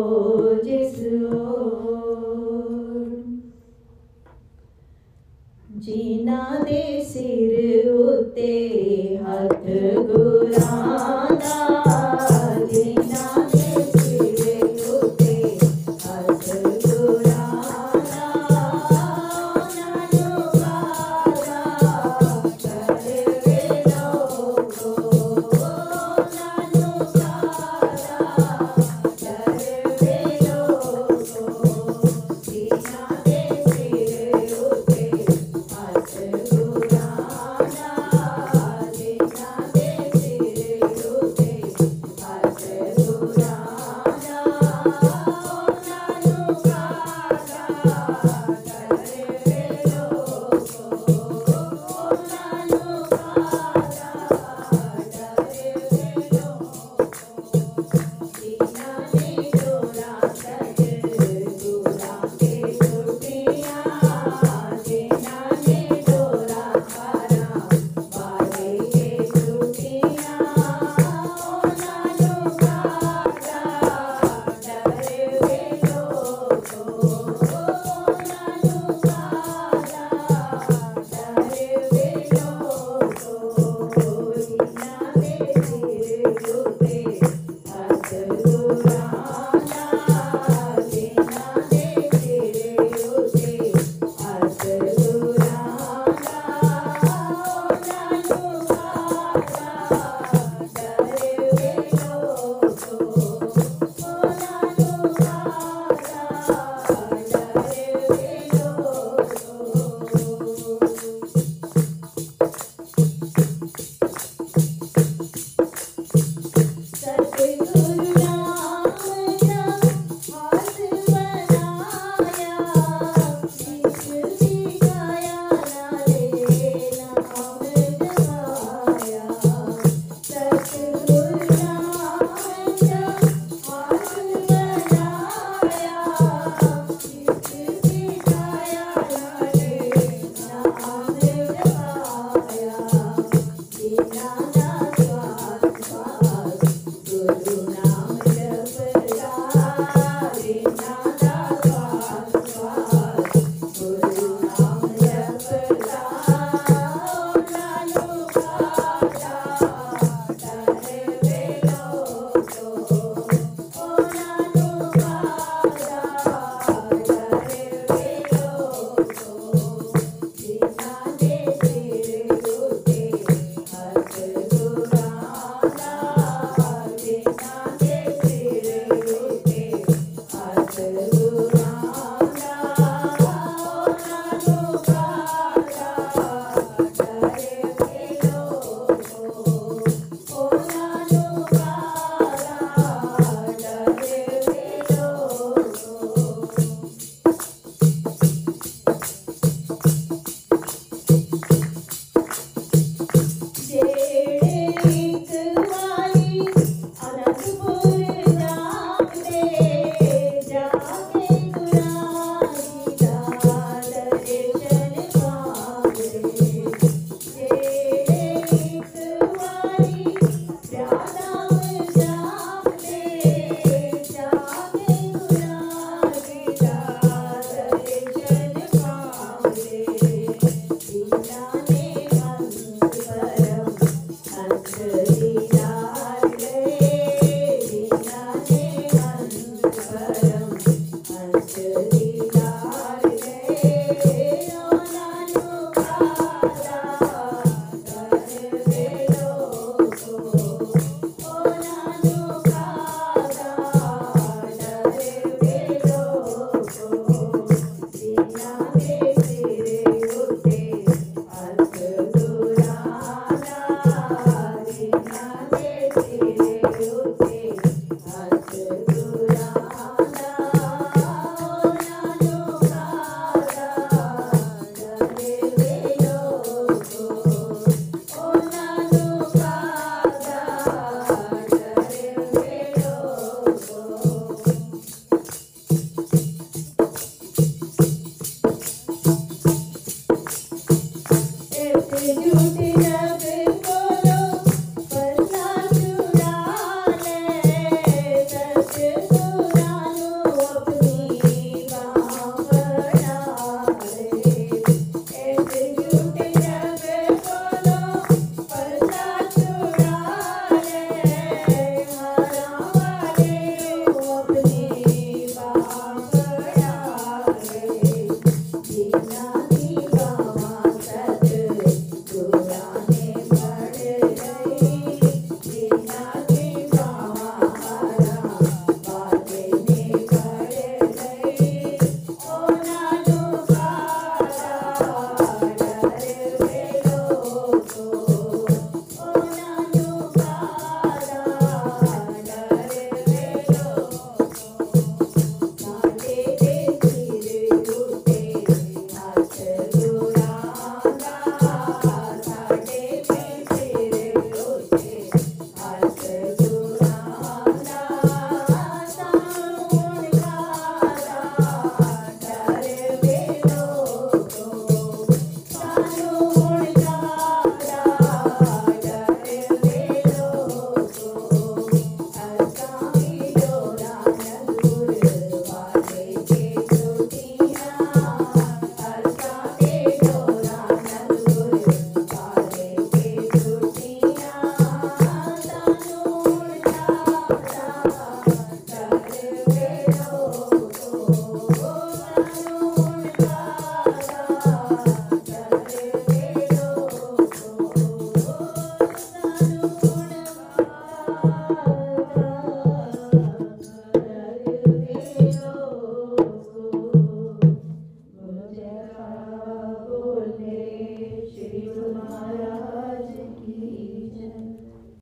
Oh. yeah